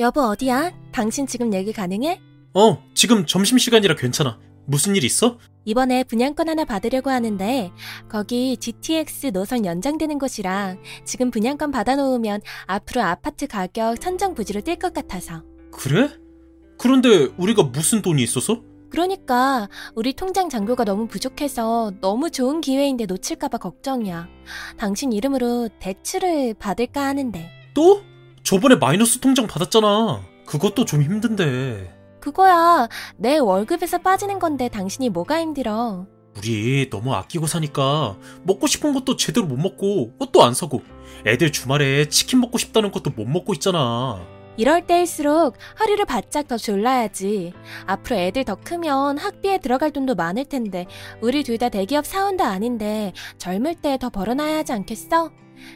여보 어디야? 당신 지금 얘기 가능해? 어, 지금 점심시간이라 괜찮아. 무슨 일 있어? 이번에 분양권 하나 받으려고 하는데 거기 GTX 노선 연장되는 곳이랑 지금 분양권 받아놓으면 앞으로 아파트 가격 천정 부지로 뛸 것 같아서 그래? 그런데 우리가 무슨 돈이 있어서? 그러니까 우리 통장 잔고가 너무 부족해서 너무 좋은 기회인데 놓칠까봐 걱정이야. 당신 이름으로 대출을 받을까 하는데 또? 저번에 마이너스 통장 받았잖아. 그것도 좀 힘든데. 그거야 내 월급에서 빠지는 건데 당신이 뭐가 힘들어. 우리 너무 아끼고 사니까 먹고 싶은 것도 제대로 못 먹고 옷도 안 사고 애들 주말에 치킨 먹고 싶다는 것도 못 먹고 있잖아. 이럴 때일수록 허리를 바짝 더 졸라야지. 앞으로 애들 더 크면 학비에 들어갈 돈도 많을 텐데 우리 둘 다 대기업 사원도 아닌데 젊을 때 더 벌어놔야 하지 않겠어?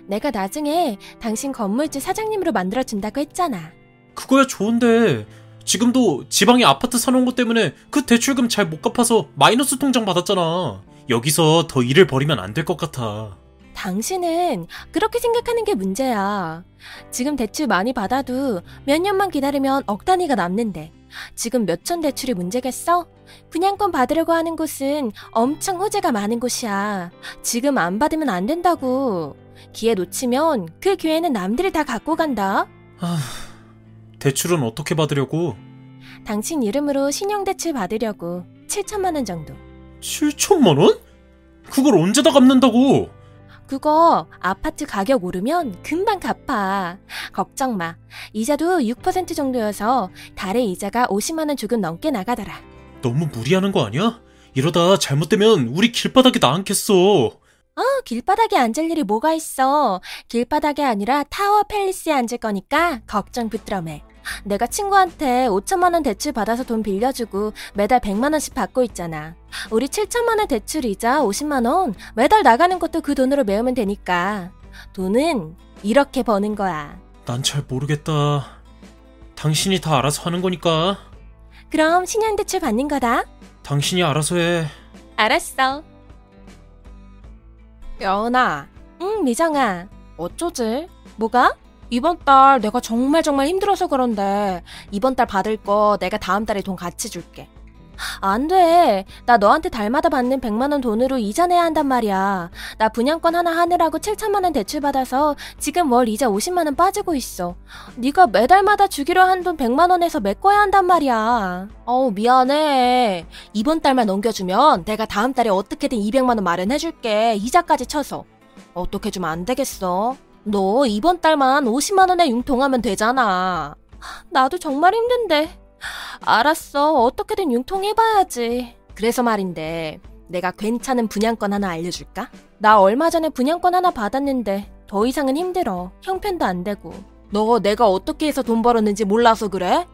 내가 나중에 당신 건물주 사장님으로 만들어준다고 했잖아. 그거야 좋은데 지금도 지방에 아파트 사놓은 것 때문에 그 대출금 잘 못 갚아서 마이너스 통장 받았잖아. 여기서 더 일을 벌이면 안 될 것 같아. 당신은 그렇게 생각하는 게 문제야. 지금 대출 많이 받아도 몇 년만 기다리면 억 단위가 남는데 지금 몇천 대출이 문제겠어? 분양권 받으려고 하는 곳은 엄청 호재가 많은 곳이야. 지금 안 받으면 안 된다고. 기회 놓치면 그 기회는 남들이 다 갖고 간다. 아, 대출은 어떻게 받으려고? 당신 이름으로 신용대출 받으려고 7천만 원 정도. 7천만 원? 그걸 언제 다 갚는다고? 그거 아파트 가격 오르면 금방 갚아. 걱정 마. 이자도 6% 정도여서 달에 이자가 50만 원 조금 넘게 나가더라. 너무 무리하는 거 아니야? 이러다 잘못되면 우리 길바닥에 나앉겠어. 어, 길바닥에 앉을 일이 뭐가 있어. 길바닥이 아니라 타워 팰리스에 앉을 거니까 걱정 붙들어매. 내가 친구한테 5천만 원 대출 받아서 돈 빌려주고 매달 100만 원씩 받고 있잖아. 우리 7천만 원 대출 이자 50만 원 매달 나가는 것도 그 돈으로 메우면 되니까. 돈은 이렇게 버는 거야. 난 잘 모르겠다. 당신이 다 알아서 하는 거니까. 그럼 신용 대출 받는 거다. 당신이 알아서 해. 알았어. 여은아. 응, 미정아. 어쩌지? 뭐가? 이번 달 내가 정말 정말 힘들어서 그런데 이번 달 받을 거 내가 다음 달에 돈 같이 줄게. 안 돼. 나 너한테 달마다 받는 100만 원 돈으로 이자 내야 한단 말이야. 나 분양권 하나 하느라고 7천만 원 대출 받아서 지금 월 이자 50만 원 빠지고 있어. 네가 매달마다 주기로 한 돈 100만 원에서 메꿔야 한단 말이야. 어우 미안해. 이번 달만 넘겨주면 내가 다음 달에 어떻게든 200만 원 마련해 줄게. 이자까지 쳐서. 어떻게 좀 안 되겠어? 너 이번 달만 50만 원에 융통하면 되잖아. 나도 정말 힘든데. 알았어. 어떻게든 융통해봐야지. 그래서 말인데, 내가 괜찮은 분양권 하나 알려줄까? 나 얼마 전에 분양권 하나 받았는데, 더 이상은 힘들어. 형편도 안 되고. 너 내가 어떻게 해서 돈 벌었는지 몰라서 그래?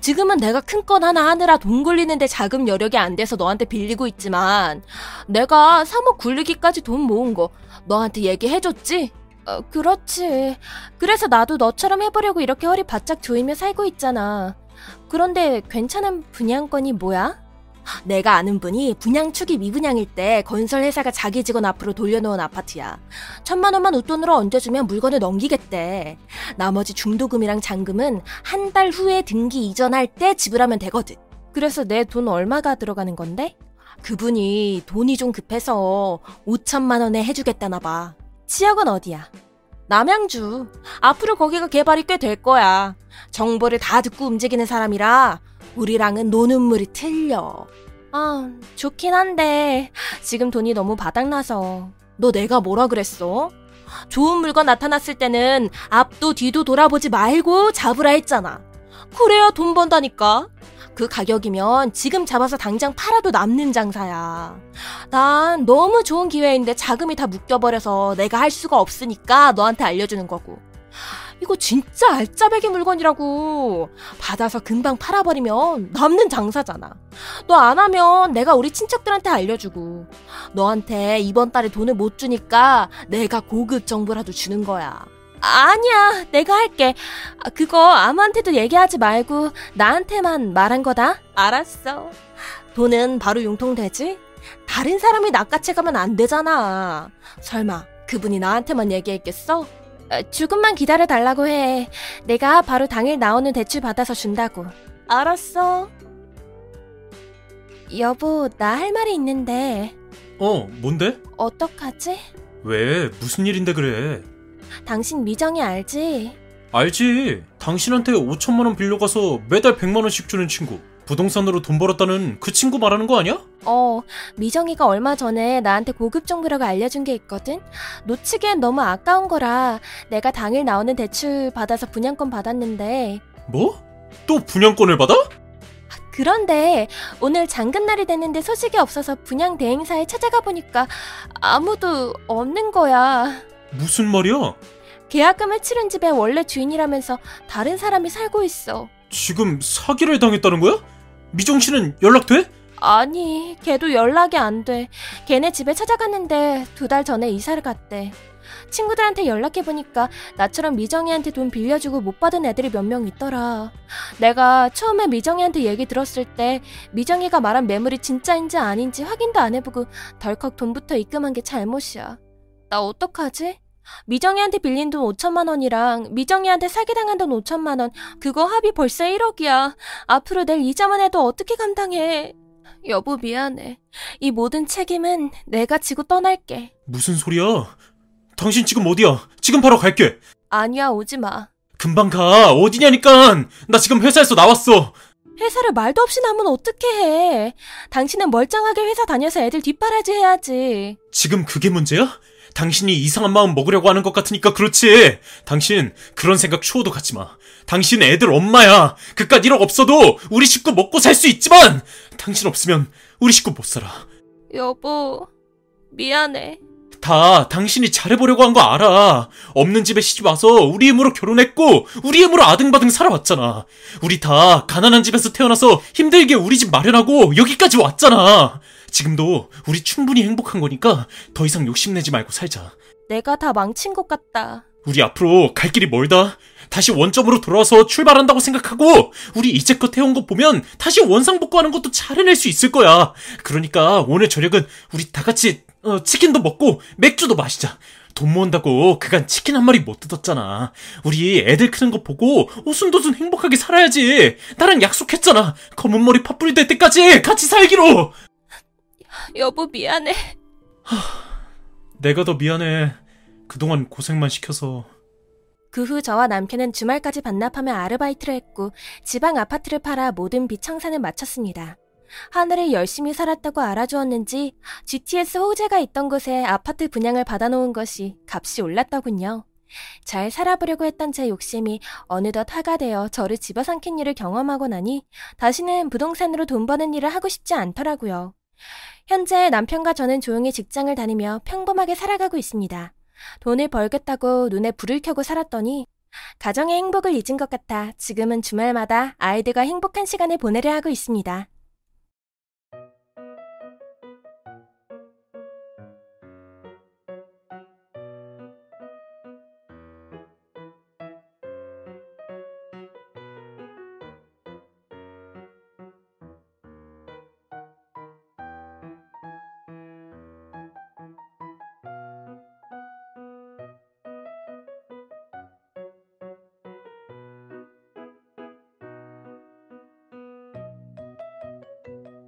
지금은 내가 큰 건 하나 하느라 돈 굴리는데 자금 여력이 안 돼서 너한테 빌리고 있지만, 내가 3억 굴리기까지 돈 모은 거 너한테 얘기해줬지? 어, 그렇지. 그래서 나도 너처럼 해보려고 이렇게 허리 바짝 조이며 살고 있잖아. 그런데 괜찮은 분양권이 뭐야? 내가 아는 분이 분양 초기 미분양일 때 건설회사가 자기 직원 앞으로 돌려놓은 아파트야. 천만 원만 웃돈으로 얹어주면 물건을 넘기겠대. 나머지 중도금이랑 잔금은 한 달 후에 등기 이전할 때 지불하면 되거든. 그래서 내 돈 얼마가 들어가는 건데? 그분이 돈이 좀 급해서 5천만 원에 해주겠다나 봐. 지역은 어디야? 남양주. 앞으로 거기가 개발이 꽤 될 거야. 정보를 다 듣고 움직이는 사람이라 우리랑은 노는 물이 틀려. 아, 좋긴 한데 지금 돈이 너무 바닥나서. 너 내가 뭐라 그랬어? 좋은 물건 나타났을 때는 앞도 뒤도 돌아보지 말고 잡으라 했잖아. 그래야 돈 번다니까. 그 가격이면 지금 잡아서 당장 팔아도 남는 장사야. 난 너무 좋은 기회인데 자금이 다 묶여버려서 내가 할 수가 없으니까 너한테 알려주는 거고. 이거 진짜 알짜배기 물건이라고. 받아서 금방 팔아버리면 남는 장사잖아. 너 안 하면 내가 우리 친척들한테 알려주고. 너한테 이번 달에 돈을 못 주니까 내가 고급 정보라도 주는 거야. 아니야, 내가 할게. 아, 그거 아무한테도 얘기하지 말고 나한테만 말한 거다. 알았어. 돈은 바로 융통되지? 다른 사람이 낚아채 가면 안 되잖아. 설마 그분이 나한테만 얘기했겠어? 어, 조금만 기다려 달라고 해. 내가 바로 당일 나오는 대출 받아서 준다고. 알았어. 여보, 나 할 말이 있는데 어, 뭔데? 어떡하지? 왜? 무슨 일인데 그래? 당신 미정이 알지? 알지. 당신한테 5천만 원 빌려가서 매달 100만 원씩 주는 친구. 부동산으로 돈 벌었다는 그 친구 말하는 거 아니야? 어, 미정이가 얼마 전에 나한테 고급 정보라고 알려준 게 있거든? 놓치기엔 너무 아까운 거라 내가 당일 나오는 대출 받아서 분양권 받았는데 뭐? 또 분양권을 받아? 그런데 오늘 잔금날이 됐는데 소식이 없어서 분양 대행사에 찾아가 보니까 아무도 없는 거야. 무슨 말이야? 계약금을 치른 집에 원래 주인이라면서 다른 사람이 살고 있어. 지금 사기를 당했다는 거야? 미정 씨는 연락돼? 아니, 걔도 연락이 안 돼. 걔네 집에 찾아갔는데 두 달 전에 이사를 갔대. 친구들한테 연락해보니까 나처럼 미정이한테 돈 빌려주고 못 받은 애들이 몇 명 있더라. 내가 처음에 미정이한테 얘기 들었을 때 미정이가 말한 매물이 진짜인지 아닌지 확인도 안 해보고 덜컥 돈부터 입금한 게 잘못이야. 나 어떡하지? 미정이한테 빌린 돈 5천만 원이랑 미정이한테 사기당한 돈 5천만 원 그거 합이 벌써 1억이야. 앞으로 낼 이자만 해도 어떻게 감당해? 여보 미안해. 이 모든 책임은 내가 지고 떠날게. 무슨 소리야? 당신 지금 어디야? 지금 바로 갈게. 아니야 오지 마. 금방 가. 어디냐니까. 나 지금 회사에서 나왔어. 회사를 말도 없이 나면 어떻게 해? 당신은 멀쩡하게 회사 다녀서 애들 뒷바라지 해야지. 지금 그게 문제야? 당신이 이상한 마음 먹으려고 하는 것 같으니까 그렇지. 당신 그런 생각 추워도 갖지 마. 당신 애들 엄마야. 그깟 1억 없어도 우리 식구 먹고 살 수 있지만 당신 없으면 우리 식구 못 살아. 여보 미안해. 다 당신이 잘해보려고 한 거 알아. 없는 집에 시집 와서 우리 힘으로 결혼했고 우리 힘으로 아등바등 살아왔잖아. 우리 다 가난한 집에서 태어나서 힘들게 우리 집 마련하고 여기까지 왔잖아. 지금도 우리 충분히 행복한 거니까 더 이상 욕심내지 말고 살자. 내가 다 망친 것 같다. 우리 앞으로 갈 길이 멀다. 다시 원점으로 돌아와서 출발한다고 생각하고 우리 이제껏 해온 것 보면 다시 원상복구하는 것도 잘 해낼 수 있을 거야. 그러니까 오늘 저녁은 우리 다 같이 어, 치킨도 먹고 맥주도 마시자. 돈 모은다고 그간 치킨 한 마리 못 뜯었잖아. 우리 애들 크는 거 보고 오순도순 행복하게 살아야지. 나랑 약속했잖아. 검은 머리 팥불이 될 때까지 같이 살기로. 여보 미안해. 내가 더 미안해. 그동안 고생만 시켜서. 그 후 저와 남편은 주말까지 반납하며 아르바이트를 했고 지방 아파트를 팔아 모든 빚 청산을 마쳤습니다. 하늘을 열심히 살았다고 알아주었는지 GTS 호재가 있던 곳에 아파트 분양을 받아놓은 것이 값이 올랐더군요. 잘 살아보려고 했던 제 욕심이 어느덧 화가 되어 저를 집어삼킨 일을 경험하고 나니 다시는 부동산으로 돈 버는 일을 하고 싶지 않더라고요. 현재 남편과 저는 조용히 직장을 다니며 평범하게 살아가고 있습니다. 돈을 벌겠다고 눈에 불을 켜고 살았더니 가정의 행복을 잊은 것 같아 지금은 주말마다 아이들과 행복한 시간을 보내려 하고 있습니다.